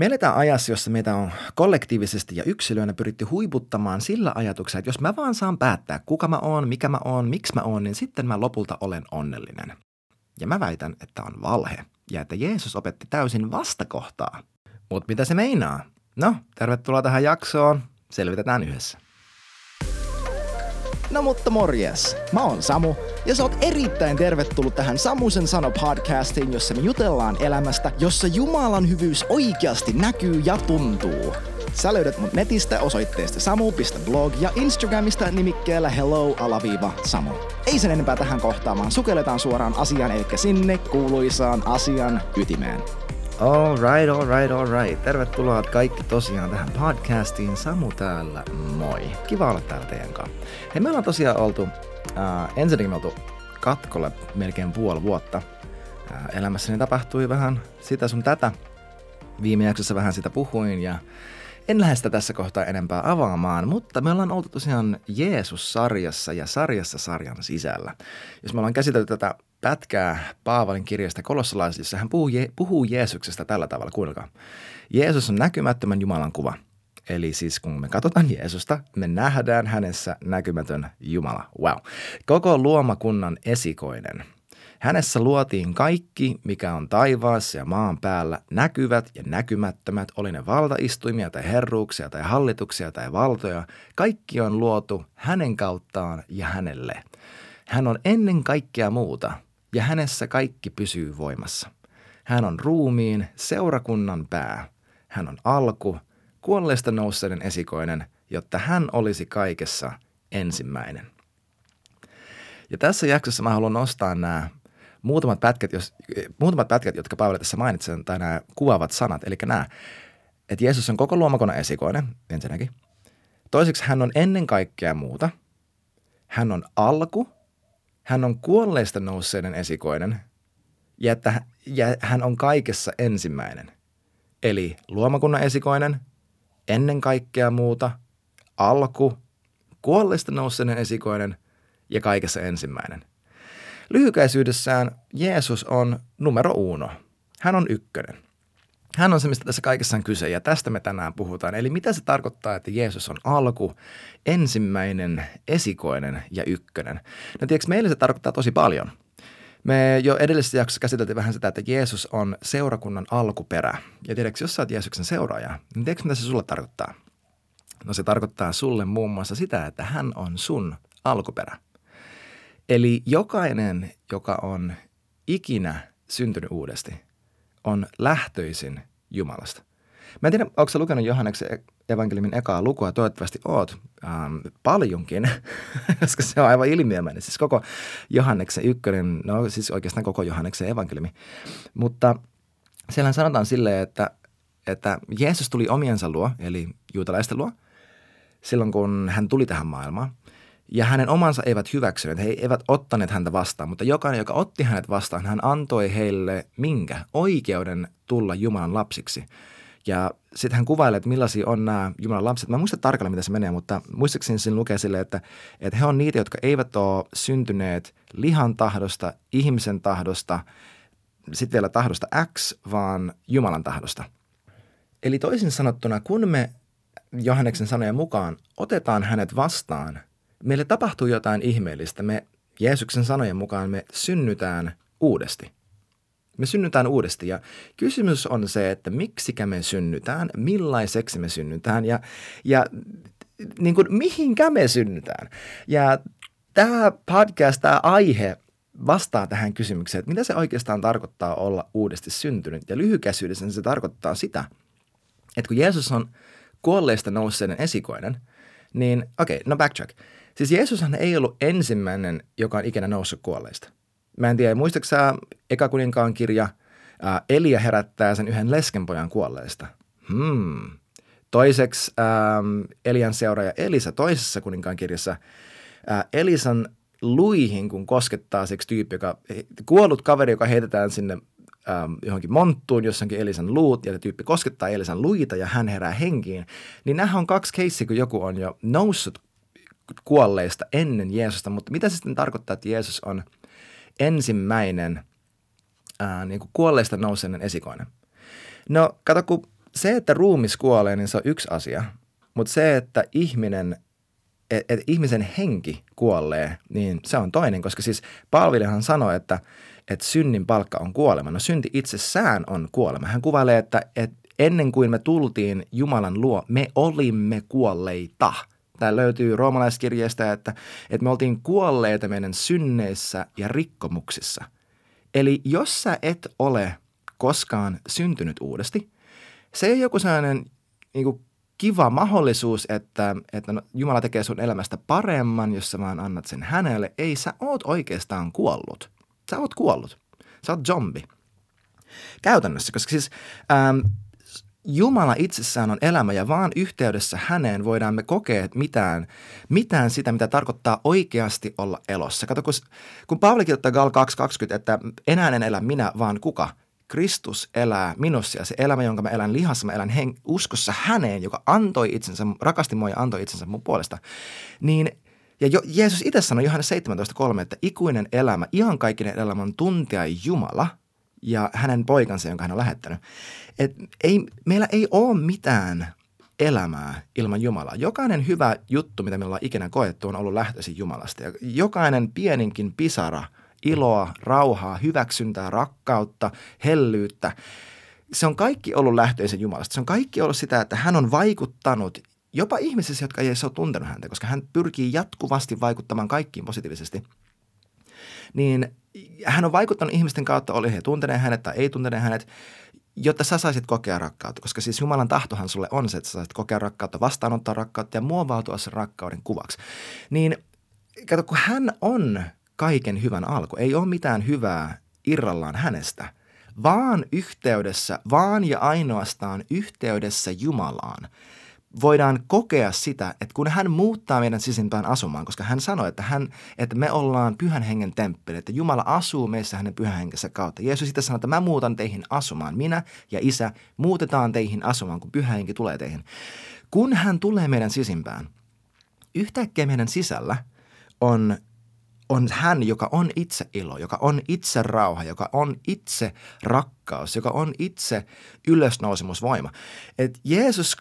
Me eletään ajassa, jossa meitä on kollektiivisesti ja yksilöinä pyritty huiputtamaan sillä ajatuksella, että jos mä vaan saan päättää, kuka mä oon, mikä mä oon, miksi mä oon, niin sitten mä lopulta olen onnellinen. Ja mä väitän, että on valhe ja että Jeesus opetti täysin vastakohtaa. Mutta mitä se meinaa? No, tervetuloa tähän jaksoon. Selvitetään yhdessä. No mutta morjes, mä oon Samu ja sä oot erittäin tervetullut tähän Samusen sano podcastiin, jossa me jutellaan elämästä, jossa Jumalan hyvyys oikeasti näkyy ja tuntuu. Sä löydät mut netistä osoitteesta samu.blog ja Instagramista nimikkeellä hello-samu. Ei sen enempää tähän kohtaamaan, sukelletaan suoraan asiaan, eli sinne kuuluisaan asian ytimeen. All right, all right, all right. Tervetuloa kaikki tosiaan tähän podcastiin. Samu täällä, moi. Kiva olla täällä teidän kanssa. Hei, me ollaan tosiaan oltu, äh, ensinnäkin me oltu katkolle melkein puoli vuotta. Äh, elämässäni tapahtui vähän sitä sun tätä. Viime jaksossa vähän sitä puhuin ja en lähde sitä tässä kohtaa enempää avaamaan, mutta me ollaan oltu tosiaan Jeesus-sarjassa ja sarjassa sarjan sisällä. Jos me ollaan käsitelty tätä pätkää Paavalin kirjasta kolossalaisille, jossa hän puhuu, Je- puhuu Jeesuksesta tällä tavalla. Kuunnelkaa. Jeesus on näkymättömän Jumalan kuva. Eli siis kun me katsotaan Jeesusta, me nähdään hänessä näkymätön Jumala. Wow. Koko luomakunnan esikoinen. Hänessä luotiin kaikki, mikä on taivaassa ja maan päällä, näkyvät ja näkymättömät, oli ne valtaistuimia tai herruuksia tai hallituksia tai valtoja. Kaikki on luotu hänen kauttaan ja hänelle. Hän on ennen kaikkea muuta – ja hänessä kaikki pysyy voimassa. Hän on ruumiin, seurakunnan pää. Hän on alku, kuolleista nousseiden esikoinen, jotta hän olisi kaikessa ensimmäinen. Ja tässä jaksossa mä haluan nostaa nämä muutamat pätkät, jos, muutamat pätkät jotka Paavali tässä mainitsen, tai nämä kuvaavat sanat. Eli nämä, että Jeesus on koko luomakunnan esikoinen, ensinnäkin. Toiseksi hän on ennen kaikkea muuta. Hän on alku – hän on kuolleista nousseiden esikoinen ja että ja hän on kaikessa ensimmäinen. Eli luomakunnan esikoinen, ennen kaikkea muuta, alku, kuolleista nousseiden esikoinen ja kaikessa ensimmäinen. Lyhykäisyydessään Jeesus on numero uno. Hän on ykkönen. Hän on se, mistä tässä kaikessa on kyse ja tästä me tänään puhutaan. Eli mitä se tarkoittaa, että Jeesus on alku, ensimmäinen, esikoinen ja ykkönen. No tiedätkö, meille se tarkoittaa tosi paljon. Me jo edellisessä jaksossa käsiteltiin vähän sitä, että Jeesus on seurakunnan alkuperä. Ja tiedätkö, jos sä oot Jeesuksen seuraaja, niin tiedätkö, mitä se sulle tarkoittaa? No se tarkoittaa sulle muun muassa sitä, että hän on sun alkuperä. Eli jokainen, joka on ikinä syntynyt uudesti – on lähtöisin Jumalasta. Mä en tiedä, onko lukenut Johanneksen evankeliumin ekaa lukua, toivottavasti oot ähm, paljonkin, koska se on aivan ilmiömäinen. Siis koko Johanneksen ykkönen, no siis oikeastaan koko Johanneksen evankeliumi. Mutta siellä sanotaan silleen, että, että Jeesus tuli omiensa luo, eli juutalaisten luo, silloin kun hän tuli tähän maailmaan. Ja hänen omansa eivät hyväksyneet, he eivät ottaneet häntä vastaan, mutta jokainen, joka otti hänet vastaan, hän antoi heille minkä? Oikeuden tulla Jumalan lapsiksi. Ja sitten hän kuvailee, että millaisia on nämä Jumalan lapset. Mä en muista tarkalleen, mitä se menee, mutta muistaakseni siinä lukee silleen, että, että he on niitä, jotka eivät ole syntyneet lihan tahdosta, ihmisen tahdosta, sitten vielä tahdosta X, vaan Jumalan tahdosta. Eli toisin sanottuna, kun me Johanneksen sanojen mukaan otetaan hänet vastaan – meille tapahtuu jotain ihmeellistä. Me Jeesuksen sanojen mukaan me synnytään uudesti. Me synnytään uudesti ja kysymys on se, että miksikä me synnytään, millaiseksi me synnytään ja, ja niin kuin, mihinkä me synnytään. Ja tämä podcast, tämä aihe vastaa tähän kysymykseen, että mitä se oikeastaan tarkoittaa olla uudesti syntynyt. Ja lyhykäisyydessä se tarkoittaa sitä, että kun Jeesus on kuolleista nousseiden esikoinen, niin okei, okay, no backtrack – Siis Jeesushan ei ollut ensimmäinen, joka on ikinä noussut kuolleista. Mä en tiedä, muistaaksä eka kuninkaan kirja, ää, Elia herättää sen yhden leskenpojan kuolleista. Hmm. Toiseksi ää, Elian seuraaja Elisa toisessa kuninkaan kirjassa ää, Elisan luihin, kun koskettaa seksi tyyppi, joka, kuollut kaveri, joka heitetään sinne johonkin monttuun, jossakin Elisan luut, ja tyyppi koskettaa Elisan luita ja hän herää henkiin, niin nämä on kaksi keissiä, kun joku on jo noussut kuolleista ennen Jeesusta, mutta mitä se sitten tarkoittaa, että Jeesus on ensimmäinen ää, niin kuin kuolleista nouseinen esikoinen? No, kato, kun se, että ruumis kuolee, niin se on yksi asia. Mutta se, että ihminen, että et ihmisen henki kuolee, niin se on toinen. Koska siis Palvilihan sanoi, että, että synnin palkka on kuolema. No synti itsessään on kuolema. Hän kuvailee, että, että ennen kuin me tultiin Jumalan luo, me olimme kuolleita. Tämä löytyy roomalaiskirjeestä, että, että me oltiin kuolleita meidän synneissä ja rikkomuksissa. Eli jos sä et ole koskaan syntynyt uudesti, se ei ole joku sellainen niin kuin kiva mahdollisuus, että, että no, Jumala tekee sun elämästä paremman, jos sä vaan annat sen hänelle. Ei, sä oot oikeastaan kuollut. Sä oot kuollut. Sä oot zombi. Käytännössä, koska siis ähm, Jumala itsessään on elämä ja vaan yhteydessä häneen voidaan me kokea mitään, mitään sitä, mitä tarkoittaa oikeasti olla elossa. Kato, kun, kun Paavali kirjoittaa Gal 2.20, että enää en elä minä, vaan kuka? Kristus elää minussa ja se elämä, jonka mä elän lihassa, mä elän hen- uskossa häneen, joka antoi itsensä, rakasti mua ja antoi itsensä mun puolesta. Niin, ja jo, Jeesus itse sanoi Johannes 17.3, että ikuinen elämä, ihan kaikinen elämä on tuntea Jumala – ja hänen poikansa, jonka hän on lähettänyt. Et ei, meillä ei ole mitään elämää ilman Jumalaa. Jokainen hyvä juttu, mitä me ollaan ikinä koettu, on ollut lähtöisin Jumalasta. Ja jokainen pieninkin pisara, iloa, rauhaa, hyväksyntää, rakkautta, hellyyttä, se on kaikki ollut lähtöisin Jumalasta. Se on kaikki ollut sitä, että hän on vaikuttanut jopa ihmisissä, jotka ei ole tuntenut häntä, koska hän pyrkii jatkuvasti vaikuttamaan kaikkiin positiivisesti. Niin hän on vaikuttanut ihmisten kautta, oli he tunteneen hänet tai ei tunteneen hänet, jotta sä saisit kokea rakkautta. Koska siis Jumalan tahtohan sulle on se, että sä saisit kokea rakkautta, vastaanottaa rakkautta ja muovautua sen rakkauden kuvaksi. Niin kato, kun hän on kaiken hyvän alku, ei ole mitään hyvää irrallaan hänestä, vaan yhteydessä, vaan ja ainoastaan yhteydessä Jumalaan – voidaan kokea sitä, että kun hän muuttaa meidän sisimpään asumaan, koska hän sanoi, että, hän, että me ollaan pyhän hengen temppeli, että Jumala asuu meissä hänen pyhän henkensä kautta. Jeesus sitten sanoi, että mä muutan teihin asumaan. Minä ja isä muutetaan teihin asumaan, kun pyhä henki tulee teihin. Kun hän tulee meidän sisimpään, yhtäkkiä meidän sisällä on on hän, joka on itse ilo, joka on itse rauha, joka on itse rakkaus, joka on itse ylösnousemusvoima. Et Jeesus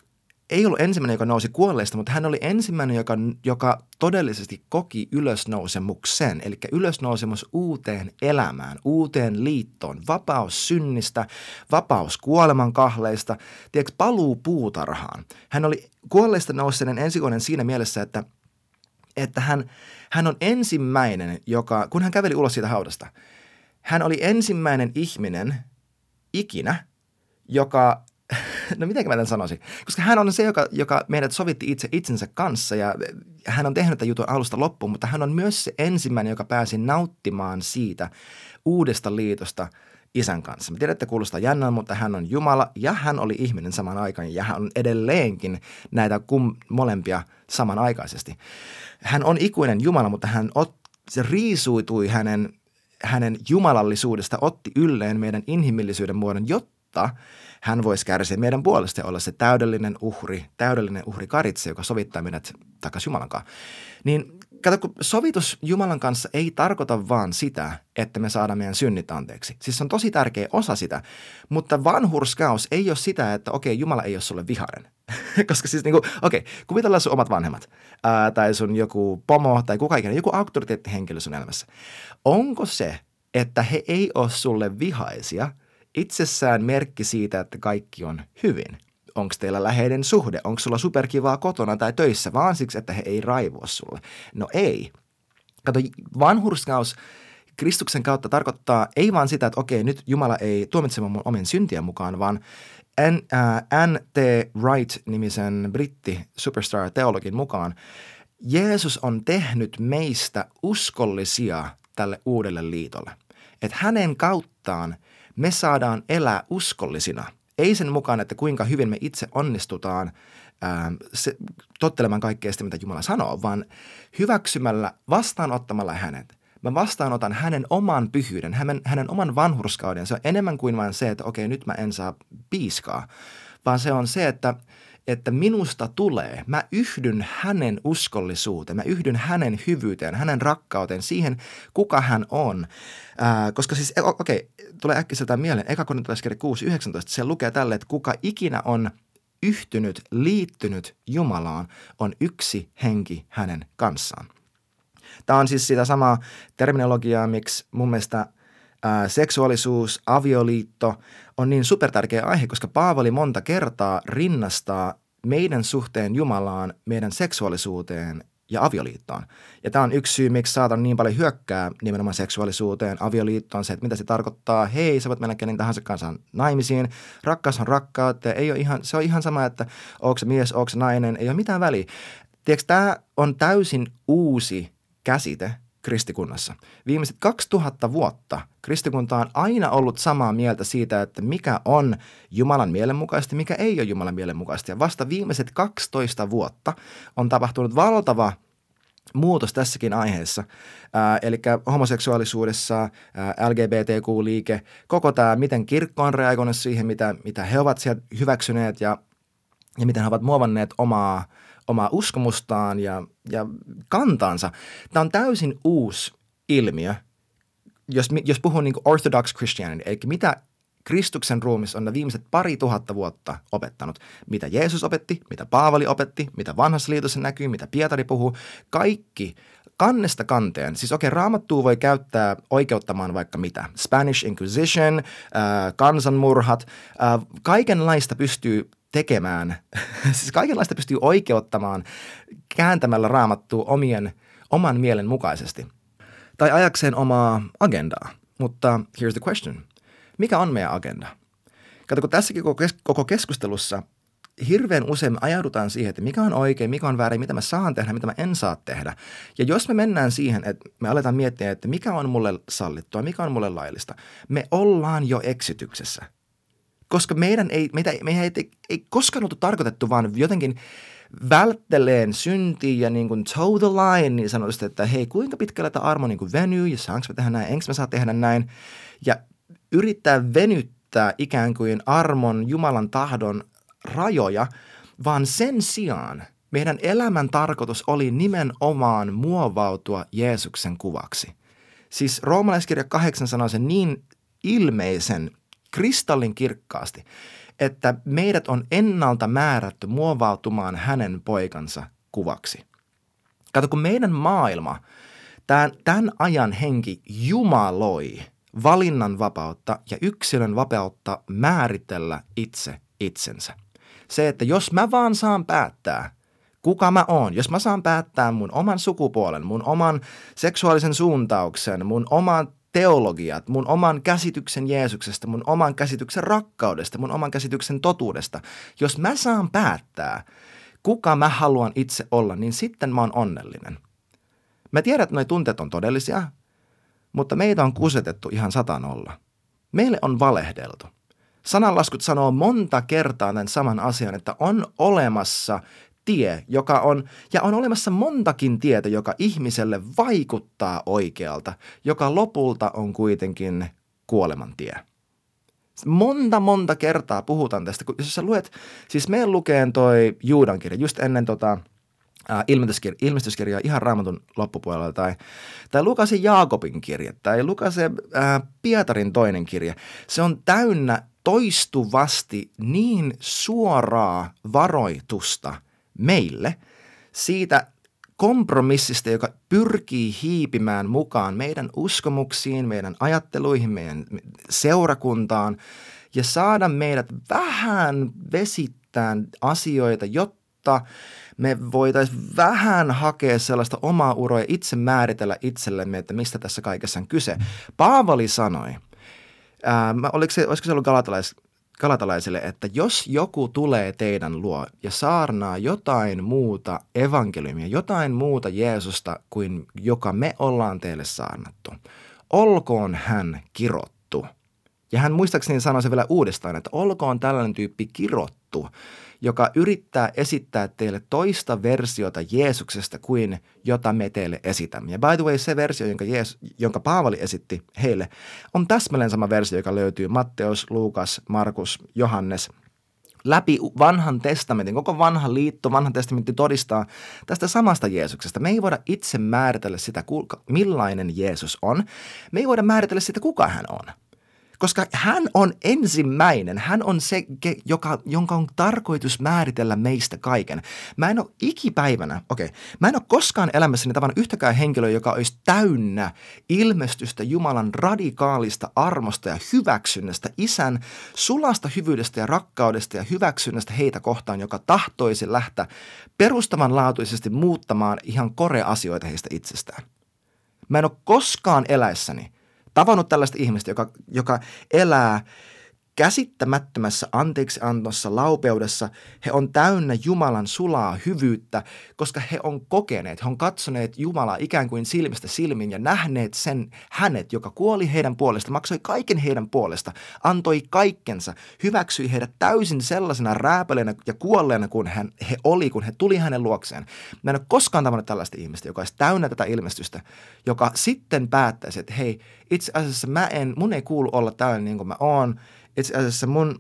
ei ollut ensimmäinen, joka nousi kuolleista, mutta hän oli ensimmäinen, joka, joka todellisesti koki ylösnousemuksen, eli ylösnousemus uuteen elämään, uuteen liittoon, vapaus synnistä, vapaus kuoleman kahleista, tiedätkö, paluu puutarhaan. Hän oli kuolleista nousseinen ensikoinen siinä mielessä, että, että hän, hän on ensimmäinen, joka, kun hän käveli ulos siitä haudasta, hän oli ensimmäinen ihminen ikinä, joka no miten mä tämän sanoisin? Koska hän on se, joka, joka meidät sovitti itse itsensä kanssa ja hän on tehnyt tämän jutun alusta loppuun, mutta hän on myös se ensimmäinen, joka pääsi nauttimaan siitä uudesta liitosta isän kanssa. Mä tiedän, että kuulostaa jännän, mutta hän on Jumala ja hän oli ihminen saman aikaan ja hän on edelleenkin näitä kum, molempia samanaikaisesti. Hän on ikuinen Jumala, mutta hän ot, se riisuitui hänen, hänen jumalallisuudesta, otti ylleen meidän inhimillisyyden muodon, jotta – hän voisi kärsiä meidän puolesta ja olla se täydellinen uhri, täydellinen uhri karitse, joka sovittaa meidät takaisin Jumalan kanssa. Niin kato, kun sovitus Jumalan kanssa ei tarkoita vaan sitä, että me saadaan meidän synnit anteeksi. Siis se on tosi tärkeä osa sitä, mutta vanhurskaus ei ole sitä, että okei, Jumala ei ole sulle vihainen. Koska siis niin kuin, okei, kuvitellaan sun omat vanhemmat ää, tai sun joku pomo tai kuka ikinä, joku auktoriteettihenkilö sun elämässä. Onko se, että he ei ole sulle vihaisia – itsessään merkki siitä, että kaikki on hyvin. Onko teillä läheinen suhde? Onko sulla superkivaa kotona tai töissä, vaan siksi, että he ei raivoa sulle? No ei. Kato, vanhurskaus Kristuksen kautta tarkoittaa ei vaan sitä, että okei, nyt Jumala ei tuomitse mun omien syntien mukaan, vaan N.T. Wright-nimisen britti superstar-teologin mukaan Jeesus on tehnyt meistä uskollisia tälle uudelle liitolle. Että hänen kauttaan – me saadaan elää uskollisina. Ei sen mukaan, että kuinka hyvin me itse onnistutaan ää, se, tottelemaan kaikkea sitä, mitä Jumala sanoo, vaan hyväksymällä, vastaanottamalla hänet. Mä vastaanotan hänen oman pyhyyden, hänen, hänen oman vanhurskauden. Se on enemmän kuin vain se, että okei, nyt mä en saa piiskaa, vaan se on se, että että minusta tulee, mä yhdyn hänen uskollisuuteen, mä yhdyn hänen hyvyyteen, hänen rakkauteen, siihen kuka hän on. Ää, koska siis, e, okei, okay, tulee äkkiseltä mieleen, eka korintalaiskirja 6.19, se lukee tälle, että kuka ikinä on yhtynyt, liittynyt Jumalaan, on yksi henki hänen kanssaan. Tämä on siis sitä samaa terminologiaa, miksi mun mielestä – ää, seksuaalisuus, avioliitto on niin supertärkeä aihe, koska Paavali monta kertaa rinnastaa meidän suhteen Jumalaan, meidän seksuaalisuuteen ja avioliittoon. Ja tämä on yksi syy, miksi saatan niin paljon hyökkää nimenomaan seksuaalisuuteen, avioliittoon, se, että mitä se tarkoittaa. Hei, sä voit mennä kenen tahansa kanssa naimisiin. Rakkaus on rakkautta. Ei ole ihan, se on ihan sama, että onko se mies, onko se nainen. Ei ole mitään väliä. Tiedätkö, tämä on täysin uusi käsite – kristikunnassa. Viimeiset 2000 vuotta kristikunta on aina ollut samaa mieltä siitä, että mikä on Jumalan mielenmukaista mikä ei ole Jumalan mielenmukaista. Ja vasta viimeiset 12 vuotta on tapahtunut valtava muutos tässäkin aiheessa. Ää, eli homoseksuaalisuudessa, ää, LGBTQ-liike, koko tämä, miten kirkko on reagoinut siihen, mitä, mitä he ovat sieltä hyväksyneet ja, ja miten he ovat muovanneet omaa – omaa uskomustaan ja, ja kantaansa. Tämä on täysin uusi ilmiö, jos, jos puhun niin orthodox Christianity, eli mitä Kristuksen ruumis on ne viimeiset pari tuhatta vuotta opettanut. Mitä Jeesus opetti, mitä Paavali opetti, mitä vanhassa liitossa näkyy, mitä Pietari puhuu. Kaikki kannesta kanteen. Siis okei, okay, raamattua voi käyttää oikeuttamaan vaikka mitä. Spanish Inquisition, äh, kansanmurhat, äh, kaikenlaista pystyy tekemään, siis kaikenlaista pystyy oikeuttamaan kääntämällä raamattua omien, oman mielen mukaisesti. Tai ajakseen omaa agendaa. Mutta here's the question. Mikä on meidän agenda? Kato, kun tässäkin koko keskustelussa hirveän usein me ajaudutaan siihen, että mikä on oikein, mikä on väärin, mitä mä saan tehdä, mitä mä en saa tehdä. Ja jos me mennään siihen, että me aletaan miettiä, että mikä on mulle sallittua, mikä on mulle laillista, me ollaan jo eksityksessä – koska meidän ei, meitä, meidän ei, ei koskaan ollut tarkoitettu vaan jotenkin vältteleen syntiä ja niin kuin toe the line niin sanotusti, että hei kuinka pitkällä tämä armo niin kuin venyy ja saanko me tehdä näin, enkö me saa tehdä näin ja yrittää venyttää ikään kuin armon, Jumalan tahdon rajoja, vaan sen sijaan meidän elämän tarkoitus oli nimenomaan muovautua Jeesuksen kuvaksi. Siis roomalaiskirja 8 sanoo sen niin ilmeisen kristallin kirkkaasti, että meidät on ennalta määrätty muovautumaan hänen poikansa kuvaksi. Kato, kun meidän maailma, tämän, tämän ajan henki jumaloi valinnan vapautta ja yksilön vapautta määritellä itse itsensä. Se, että jos mä vaan saan päättää, kuka mä oon, jos mä saan päättää mun oman sukupuolen, mun oman seksuaalisen suuntauksen, mun oman teologiat, mun oman käsityksen Jeesuksesta, mun oman käsityksen rakkaudesta, mun oman käsityksen totuudesta. Jos mä saan päättää, kuka mä haluan itse olla, niin sitten mä oon onnellinen. Mä tiedän, että noi tunteet on todellisia, mutta meitä on kusetettu ihan satan olla. Meille on valehdeltu. Sananlaskut sanoo monta kertaa tämän saman asian, että on olemassa tie, joka on, ja on olemassa montakin tietä, joka ihmiselle vaikuttaa oikealta, joka lopulta on kuitenkin kuolemantie. Monta, monta kertaa puhutaan tästä. Kun, jos sä luet, siis meidän lukeen toi Juudan kirja just ennen tota, äh, ilmestyskirja, ilmestyskirja ihan raamatun loppupuolella, tai, tai Lukasen Jaakobin kirja, tai Lukasen äh, Pietarin toinen kirja. Se on täynnä toistuvasti niin suoraa varoitusta – meille siitä kompromissista, joka pyrkii hiipimään mukaan meidän uskomuksiin, meidän ajatteluihin, meidän seurakuntaan ja saada meidät vähän vesittään asioita, jotta me voitaisiin vähän hakea sellaista omaa uroa ja itse määritellä itsellemme, että mistä tässä kaikessa on kyse. Paavali sanoi, ää, oliko se, olisiko se ollut kalatalaisille, että jos joku tulee teidän luo ja saarnaa jotain muuta evankeliumia, jotain muuta Jeesusta kuin joka me ollaan teille saarnattu, olkoon hän kirottu. Ja hän muistaakseni sanoi se vielä uudestaan, että olkoon tällainen tyyppi kirottu joka yrittää esittää teille toista versiota Jeesuksesta kuin jota me teille esitämme. Ja by the way, se versio, jonka, Jeesus, jonka Paavali esitti heille, on täsmälleen sama versio, joka löytyy Matteus, Luukas, Markus, Johannes, läpi vanhan testamentin, koko vanha liitto, vanhan testamentti todistaa tästä samasta Jeesuksesta. Me ei voida itse määritellä sitä, millainen Jeesus on. Me ei voida määritellä sitä, kuka hän on. Koska hän on ensimmäinen, hän on se, joka, jonka on tarkoitus määritellä meistä kaiken. Mä en ole ikipäivänä, okei, okay, mä en ole koskaan elämässäni tavannut yhtäkään henkilöä, joka olisi täynnä ilmestystä Jumalan radikaalista armosta ja hyväksynnästä, isän sulasta hyvyydestä ja rakkaudesta ja hyväksynnästä heitä kohtaan, joka tahtoisi lähteä perustavanlaatuisesti muuttamaan ihan kore-asioita heistä itsestään. Mä en ole koskaan eläessäni – tavannut tällaista ihmistä, joka, joka elää käsittämättömässä anteeksiantossa, laupeudessa. He on täynnä Jumalan sulaa hyvyyttä, koska he on kokeneet, he on katsoneet Jumalaa ikään kuin silmistä silmin ja nähneet sen hänet, joka kuoli heidän puolesta, maksoi kaiken heidän puolesta, antoi kaikkensa, hyväksyi heidät täysin sellaisena rääpäleenä ja kuolleena kuin hän, he oli, kun he tuli hänen luokseen. Mä en ole koskaan tavannut tällaista ihmistä, joka olisi täynnä tätä ilmestystä, joka sitten päättäisi, että hei, itse asiassa mä en, mun ei kuulu olla tällainen niin kuin mä oon, itse asiassa mun,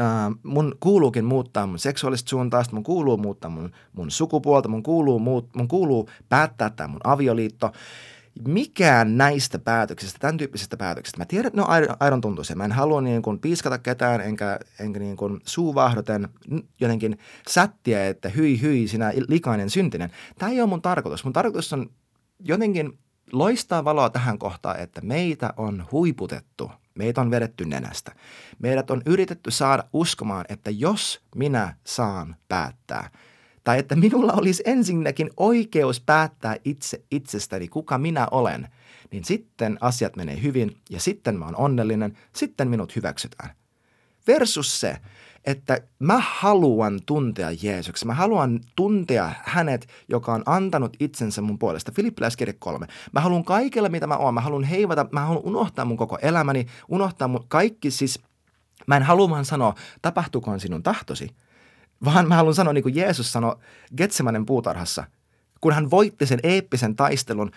äh, mun kuuluukin muuttaa mun seksuaalista suuntausta, mun kuuluu muuttaa mun, mun sukupuolta, mun kuuluu, muut, mun kuuluu päättää tämä mun avioliitto. Mikään näistä päätöksistä, tämän tyyppisistä päätöksistä, mä tiedän, että ne on aidon tuntuisia. Mä en halua niin kuin piiskata ketään, enkä, enkä niin kuin suuvahdoten jotenkin sättiä, että hyi hyi, sinä likainen syntinen. Tämä ei ole mun tarkoitus. Mun tarkoitus on jotenkin loistaa valoa tähän kohtaan, että meitä on huiputettu Meitä on vedetty nenästä. Meidät on yritetty saada uskomaan, että jos minä saan päättää, tai että minulla olisi ensinnäkin oikeus päättää itse itsestäni, kuka minä olen, niin sitten asiat menee hyvin ja sitten mä oon onnellinen, sitten minut hyväksytään. Versus se, että mä haluan tuntea Jeesuksen. Mä haluan tuntea hänet, joka on antanut itsensä mun puolesta. Filippiläiskirja kolme. Mä haluan kaikella, mitä mä oon. Mä haluan heivata, mä haluan unohtaa mun koko elämäni, unohtaa mun kaikki siis. Mä en halua vaan sanoa, tapahtukoon sinun tahtosi, vaan mä haluan sanoa, niin kuin Jeesus sanoi Getsemanen puutarhassa – kun hän voitti sen eeppisen taistelun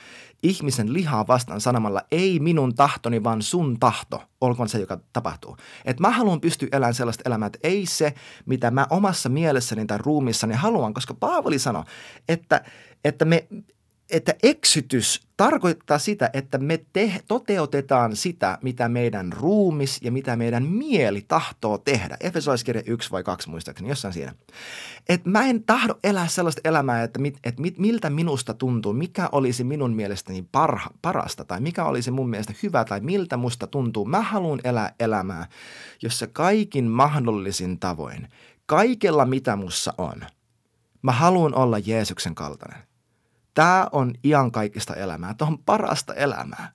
ihmisen lihaa vastaan sanomalla, ei minun tahtoni, vaan sun tahto, olkoon se, joka tapahtuu. Et mä haluan pystyä elämään sellaista elämää, että ei se, mitä mä omassa mielessäni tai ruumissani haluan, koska Paavali sanoi, että, että me että eksytys tarkoittaa sitä, että me te- toteutetaan sitä, mitä meidän ruumis ja mitä meidän mieli tahtoo tehdä. Efesolaiskirja 1 vai 2 muistaakseni, jossain siinä. Et mä en tahdo elää sellaista elämää, että, mit, että mit, miltä minusta tuntuu, mikä olisi minun mielestäni parha, parasta tai mikä olisi mun mielestä hyvä tai miltä musta tuntuu. Mä haluan elää elämää, jossa kaikin mahdollisin tavoin, kaikella mitä mussa on, mä haluan olla Jeesuksen kaltainen. Tämä on kaikista elämää. Tämä on parasta elämää.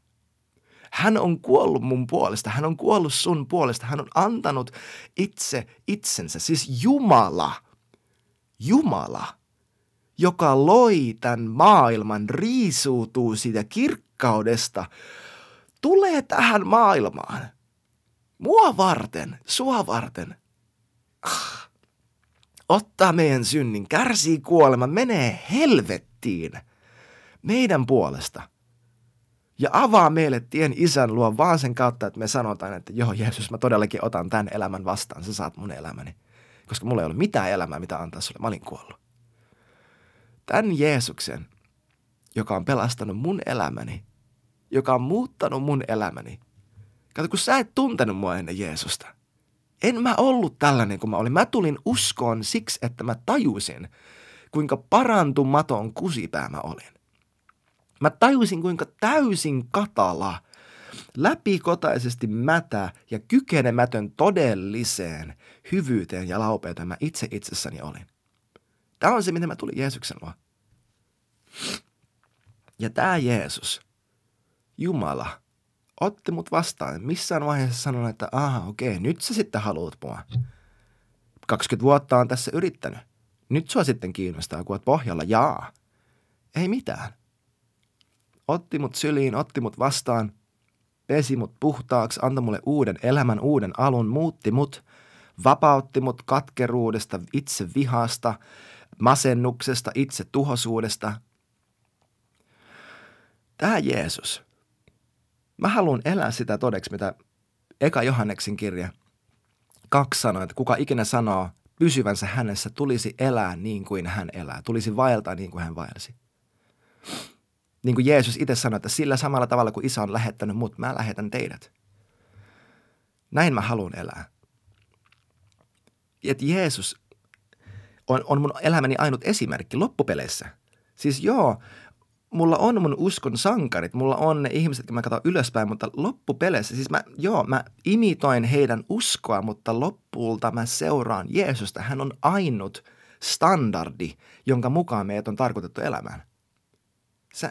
Hän on kuollut mun puolesta. Hän on kuollut sun puolesta. Hän on antanut itse itsensä. Siis Jumala. Jumala, joka loi tämän maailman, riisuutuu siitä kirkkaudesta, tulee tähän maailmaan. Mua varten, sua varten. Ah. Ottaa meidän synnin, kärsii kuolema, menee helvettiin – meidän puolesta. Ja avaa meille tien isän luo vaan sen kautta, että me sanotaan, että joo Jeesus, mä todellakin otan tämän elämän vastaan, sä saat mun elämäni. Koska mulla ei ole mitään elämää, mitä antaa sulle, mä olin kuollut. Tämän Jeesuksen, joka on pelastanut mun elämäni, joka on muuttanut mun elämäni. Kato, kun sä et tuntenut mua ennen Jeesusta. En mä ollut tällainen kuin mä olin. Mä tulin uskoon siksi, että mä tajusin, kuinka parantumaton kusipää mä olin. Mä tajusin, kuinka täysin katala, läpikotaisesti mätä ja kykenemätön todelliseen hyvyyteen ja laupeuteen mä itse itsessäni olin. Tämä on se, miten mä tulin Jeesuksen luo. Ja tämä Jeesus, Jumala, otti mut vastaan. Missään vaiheessa sanoi, että aha, okei, nyt sä sitten haluat mua. 20 vuotta on tässä yrittänyt. Nyt sua sitten kiinnostaa, kun oot pohjalla, jaa. Ei mitään otti mut syliin, otti mut vastaan, pesi mut puhtaaksi, antoi mulle uuden elämän, uuden alun, muutti mut, vapautti mut katkeruudesta, itse vihasta, masennuksesta, itse tuhosuudesta. Tämä Jeesus. Mä haluan elää sitä todeksi, mitä Eka Johanneksen kirja Kaksi sanoo, että kuka ikinä sanoo pysyvänsä hänessä, tulisi elää niin kuin hän elää. Tulisi vaeltaa niin kuin hän vaelsi. Niin kuin Jeesus itse sanoi, että sillä samalla tavalla kuin isä on lähettänyt mut, mä lähetän teidät. Näin mä haluan elää. Että Jeesus on, on mun elämäni ainut esimerkki loppupeleissä. Siis joo, mulla on mun uskon sankarit, mulla on ne ihmiset, jotka mä katson ylöspäin, mutta loppupeleissä, siis mä, joo, mä imitoin heidän uskoa, mutta loppuulta mä seuraan Jeesusta. Hän on ainut standardi, jonka mukaan meidät on tarkoitettu elämään.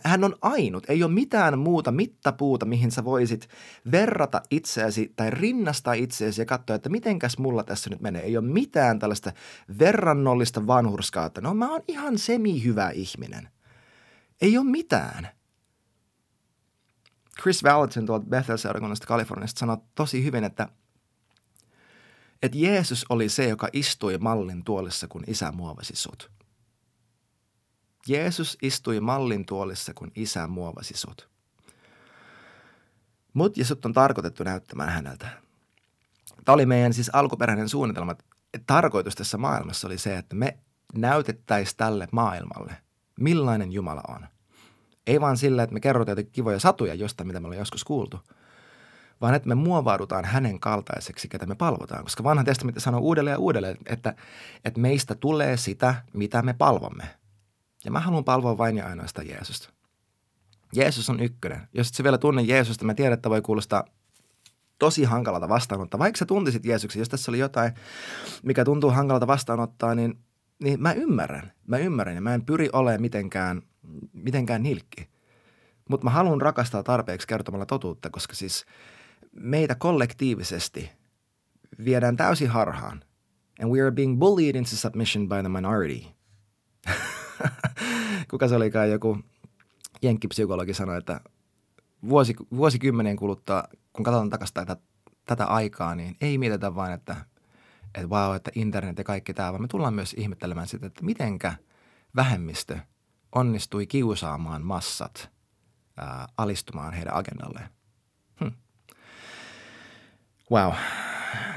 Hän on ainut. Ei ole mitään muuta mittapuuta, mihin sä voisit verrata itseäsi tai rinnastaa itseäsi ja katsoa, että mitenkäs mulla tässä nyt menee. Ei ole mitään tällaista verrannollista vanhurskaa, että no mä oon ihan semi-hyvä ihminen. Ei ole mitään. Chris Valentin tuolta Bethel-seurakunnasta Kaliforniasta sanoi tosi hyvin, että, että Jeesus oli se, joka istui mallin tuolissa, kun isä muovasi sut. Jeesus istui mallin tuolissa, kun isä muovasi sut. Mut ja sut on tarkoitettu näyttämään häneltä. Tämä oli meidän siis alkuperäinen suunnitelma. Tarkoitus tässä maailmassa oli se, että me näytettäisiin tälle maailmalle, millainen Jumala on. Ei vaan sillä, että me kerrotaan jotakin kivoja satuja jostain, mitä me ollaan joskus kuultu, vaan että me muovaudutaan hänen kaltaiseksi, ketä me palvotaan. Koska vanha testamentti sanoo uudelleen ja uudelleen, että, että meistä tulee sitä, mitä me palvomme. Ja mä haluan palvoa vain ja ainoastaan Jeesusta. Jeesus on ykkönen. Jos et sä vielä tunne Jeesusta, mä tiedän, että voi kuulostaa tosi hankalalta vastaanottaa. Vaikka sä tuntisit Jeesuksen, jos tässä oli jotain, mikä tuntuu hankalalta vastaanottaa, niin, niin mä ymmärrän. Mä ymmärrän ja mä en pyri olemaan mitenkään, mitenkään nilkki. Mutta mä haluan rakastaa tarpeeksi kertomalla totuutta, koska siis meitä kollektiivisesti viedään täysin harhaan. And we are being bullied into submission by the minority. Kuka se olikaan joku jenkkipsykologi sanoi, että vuosi, vuosikymmenien kuluttua, kun katsotaan takaisin tätä, tätä aikaa, niin ei mietitä vain, että, että wow, että internet ja kaikki tämä, vaan me tullaan myös ihmettelemään sitä, että mitenkä vähemmistö onnistui kiusaamaan massat ää, alistumaan heidän agendalleen. Hm. Wow.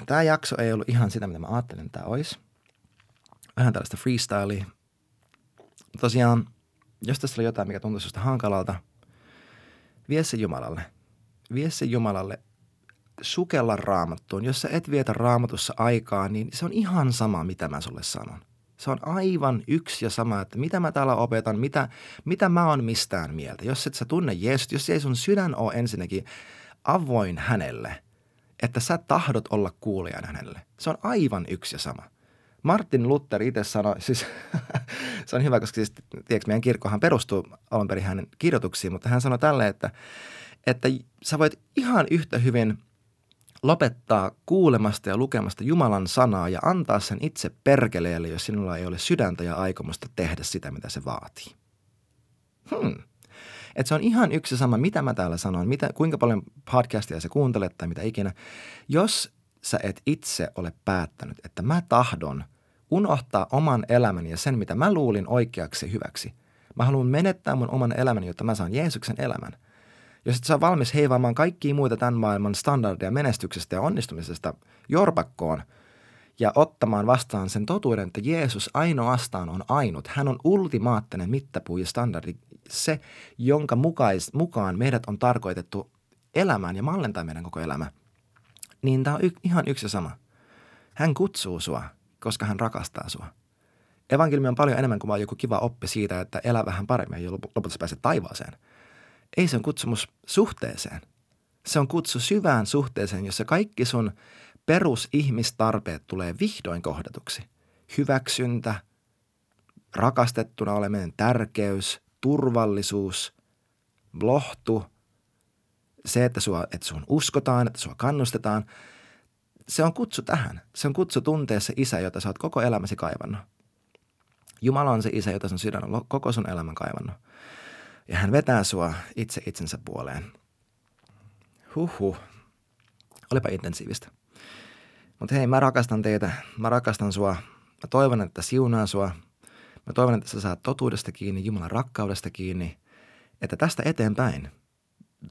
Tämä jakso ei ollut ihan sitä, mitä mä ajattelin, että tämä olisi. Vähän tällaista freestylea. Tosiaan jos tässä oli jotain, mikä tuntuu sinusta hankalalta, vie se Jumalalle. Vie se Jumalalle sukella raamattuun. Jos sä et vietä raamatussa aikaa, niin se on ihan sama, mitä mä sulle sanon. Se on aivan yksi ja sama, että mitä mä täällä opetan, mitä, mitä mä oon mistään mieltä. Jos et sä tunne Jeesut, jos ei sun sydän ole ensinnäkin avoin hänelle, että sä tahdot olla kuulijan hänelle. Se on aivan yksi ja sama – Martin Luther itse sanoi, siis se on hyvä, koska siis, tiedätkö, meidän kirkkohan perustuu alun perin hänen kirjoituksiin, mutta hän sanoi tälle, että, että sä voit ihan yhtä hyvin lopettaa kuulemasta ja lukemasta Jumalan sanaa ja antaa sen itse perkeleelle, jos sinulla ei ole sydäntä ja aikomusta tehdä sitä, mitä se vaatii. Hmm. Et se on ihan yksi sama, mitä mä täällä sanon, mitä, kuinka paljon podcastia sä kuuntelet tai mitä ikinä. Jos sä et itse ole päättänyt, että mä tahdon unohtaa oman elämäni ja sen, mitä mä luulin oikeaksi hyväksi. Mä haluan menettää mun oman elämäni, jotta mä saan Jeesuksen elämän. Jos et sä ole valmis heivaamaan kaikkia muita tämän maailman standardeja menestyksestä ja onnistumisesta jorpakkoon ja ottamaan vastaan sen totuuden, että Jeesus ainoastaan on ainut. Hän on ultimaattinen mittapuu ja standardi, se, jonka mukaan meidät on tarkoitettu elämään ja mallentaa meidän koko elämä – niin tämä on y- ihan yksi ja sama. Hän kutsuu sua, koska hän rakastaa sua. Evankeliumi on paljon enemmän kuin vain joku kiva oppi siitä, että elä vähän paremmin ja lopulta pääset taivaaseen. Ei se on kutsumus suhteeseen. Se on kutsu syvään suhteeseen, jossa kaikki sun perusihmistarpeet tulee vihdoin kohdatuksi. Hyväksyntä, rakastettuna oleminen, tärkeys, turvallisuus, lohtu – se, että, sua, että sun uskotaan, että sua kannustetaan, se on kutsu tähän. Se on kutsu tuntea se isä, jota sä oot koko elämäsi kaivannut. Jumala on se isä, jota sun sydän on koko sun elämän kaivannut. Ja hän vetää sua itse itsensä puoleen. Huhhuh. Olipa intensiivistä. Mutta hei, mä rakastan teitä. Mä rakastan sua. Mä toivon, että siunaa sua. Mä toivon, että sä saat totuudesta kiinni, Jumalan rakkaudesta kiinni. Että tästä eteenpäin –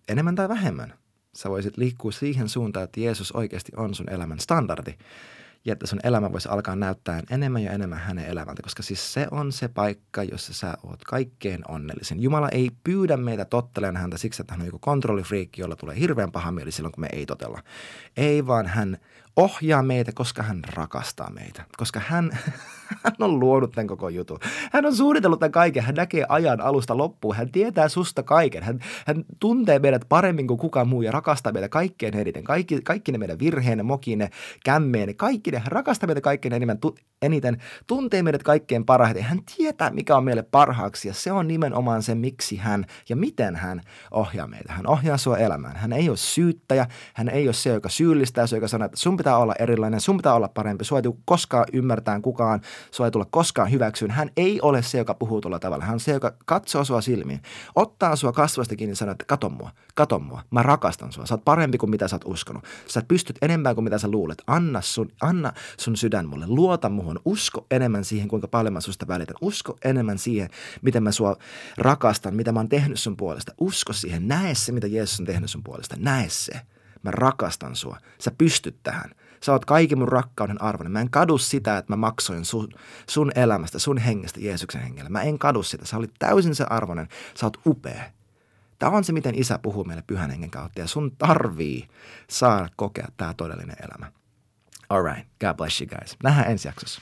enemmän tai vähemmän. Sä voisit liikkua siihen suuntaan, että Jeesus oikeasti on sun elämän standardi ja että sun elämä voisi alkaa näyttää enemmän ja enemmän hänen elämältä, koska siis se on se paikka, jossa sä oot kaikkein onnellisin. Jumala ei pyydä meitä tottelemaan häntä siksi, että hän on joku kontrollifriikki, jolla tulee hirveän paha mieli silloin, kun me ei totella. Ei, vaan hän ohjaa meitä, koska hän rakastaa meitä. Koska hän, hän on luonut tämän koko jutun. Hän on suunnitellut tämän kaiken. Hän näkee ajan alusta loppuun. Hän tietää susta kaiken. Hän, hän tuntee meidät paremmin kuin kukaan muu ja rakastaa meitä kaikkein eniten. Kaikki, kaikki ne meidän virheenne, mokiine, kämmeenne, kaikki ne. Hän rakastaa meitä kaikkein eniten, tu, eniten, tuntee meidät kaikkein parhaiten. Hän tietää, mikä on meille parhaaksi ja se on nimenomaan se, miksi hän ja miten hän ohjaa meitä. Hän ohjaa sua elämään. Hän ei ole syyttäjä. Hän ei ole se, joka syyllistää, se, joka sanoo, että sun pitää pitää olla erilainen, sun pitää olla parempi, sua ei tule koskaan ymmärtää kukaan, sua ei tule koskaan hyväksyyn. Hän ei ole se, joka puhuu tuolla tavalla. Hän on se, joka katsoo sua silmiin, ottaa sua kasvasta kiinni ja sanoo, että kato mua, kato mua, mä rakastan sua, sä oot parempi kuin mitä sä oot uskonut. Sä pystyt enemmän kuin mitä sä luulet. Anna sun, anna sun sydän mulle, luota muhun, usko enemmän siihen, kuinka paljon mä susta välitän. Usko enemmän siihen, miten mä sua rakastan, mitä mä oon tehnyt sun puolesta. Usko siihen, näe se, mitä Jeesus on tehnyt sun puolesta, näe se. Mä rakastan sua. Sä pystyt tähän. Sä oot kaiken mun rakkauden arvoinen. Mä en kadu sitä, että mä maksoin sun, sun elämästä, sun hengestä Jeesuksen hengellä. Mä en kadu sitä. Sä olit täysin se arvoinen. Sä oot upea. Tämä on se, miten isä puhuu meille pyhän hengen kautta. Ja sun tarvii saada kokea tämä todellinen elämä. All right. God bless you guys. Nähdään ensi jaksossa.